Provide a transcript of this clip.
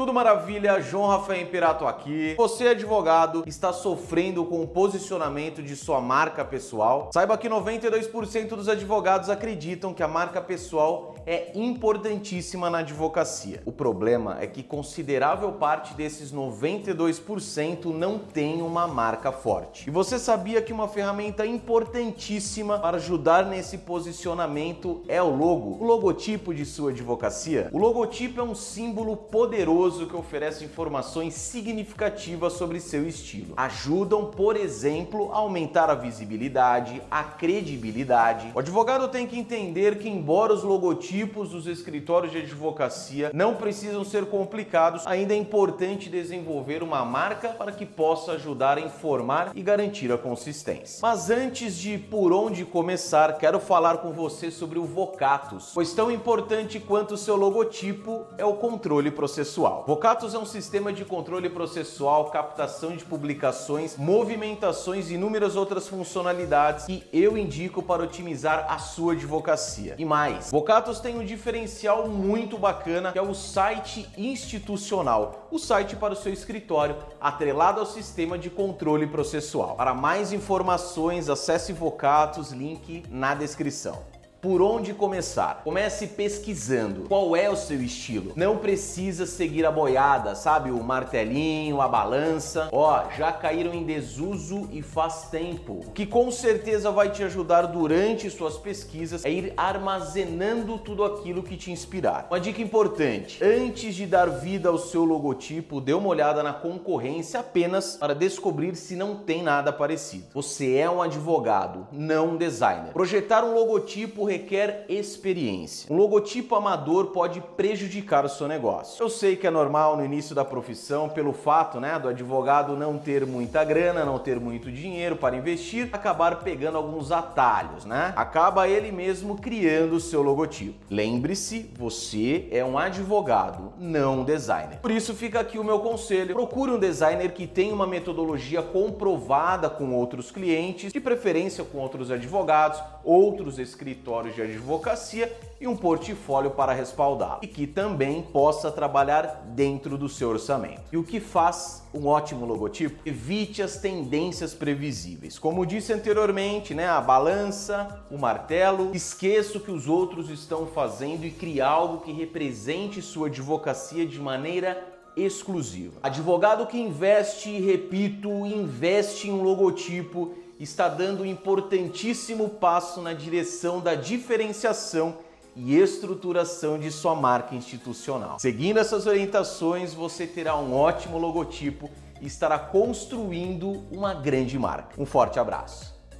Tudo maravilha, João Rafael Imperato aqui. Você, advogado, está sofrendo com o posicionamento de sua marca pessoal? Saiba que 92% dos advogados acreditam que a marca pessoal é importantíssima na advocacia. O problema é que considerável parte desses 92% não tem uma marca forte. E você sabia que uma ferramenta importantíssima para ajudar nesse posicionamento é o logo, o logotipo de sua advocacia? O logotipo é um símbolo poderoso que oferece informações significativas sobre seu estilo. Ajudam, por exemplo, a aumentar a visibilidade, a credibilidade. O advogado tem que entender que, embora os logotipos dos escritórios de advocacia não precisam ser complicados, ainda é importante desenvolver uma marca para que possa ajudar a informar e garantir a consistência. Mas antes de por onde começar, quero falar com você sobre o Vocatus, pois tão importante quanto o seu logotipo é o controle processual. Vocatus é um sistema de controle processual, captação de publicações, movimentações e inúmeras outras funcionalidades que eu indico para otimizar a sua advocacia. E mais, Vocatus tem um diferencial muito bacana que é o site institucional, o site para o seu escritório, atrelado ao sistema de controle processual. Para mais informações, acesse Vocatus, link na descrição. Por onde começar? Comece pesquisando qual é o seu estilo. Não precisa seguir a boiada, sabe? O martelinho, a balança. Ó, já caíram em desuso e faz tempo. O que com certeza vai te ajudar durante suas pesquisas é ir armazenando tudo aquilo que te inspirar. Uma dica importante: antes de dar vida ao seu logotipo, dê uma olhada na concorrência apenas para descobrir se não tem nada parecido. Você é um advogado, não um designer. Projetar um logotipo requer experiência. Um logotipo amador pode prejudicar o seu negócio. Eu sei que é normal no início da profissão, pelo fato né, do advogado não ter muita grana, não ter muito dinheiro para investir, acabar pegando alguns atalhos, né? Acaba ele mesmo criando o seu logotipo. Lembre-se, você é um advogado, não um designer. Por isso fica aqui o meu conselho: procure um designer que tenha uma metodologia comprovada com outros clientes, de preferência com outros advogados, outros escritórios de advocacia e um portfólio para respaldá-lo, e que também possa trabalhar dentro do seu orçamento. E o que faz um ótimo logotipo? Evite as tendências previsíveis. Como disse anteriormente, né, a balança, o martelo, esqueça o que os outros estão fazendo e crie algo que represente sua advocacia de maneira exclusiva. Advogado que investe, repito, investe em um logotipo está dando um importantíssimo passo na direção da diferenciação e estruturação de sua marca institucional. Seguindo essas orientações, você terá um ótimo logotipo e estará construindo uma grande marca. Um forte abraço.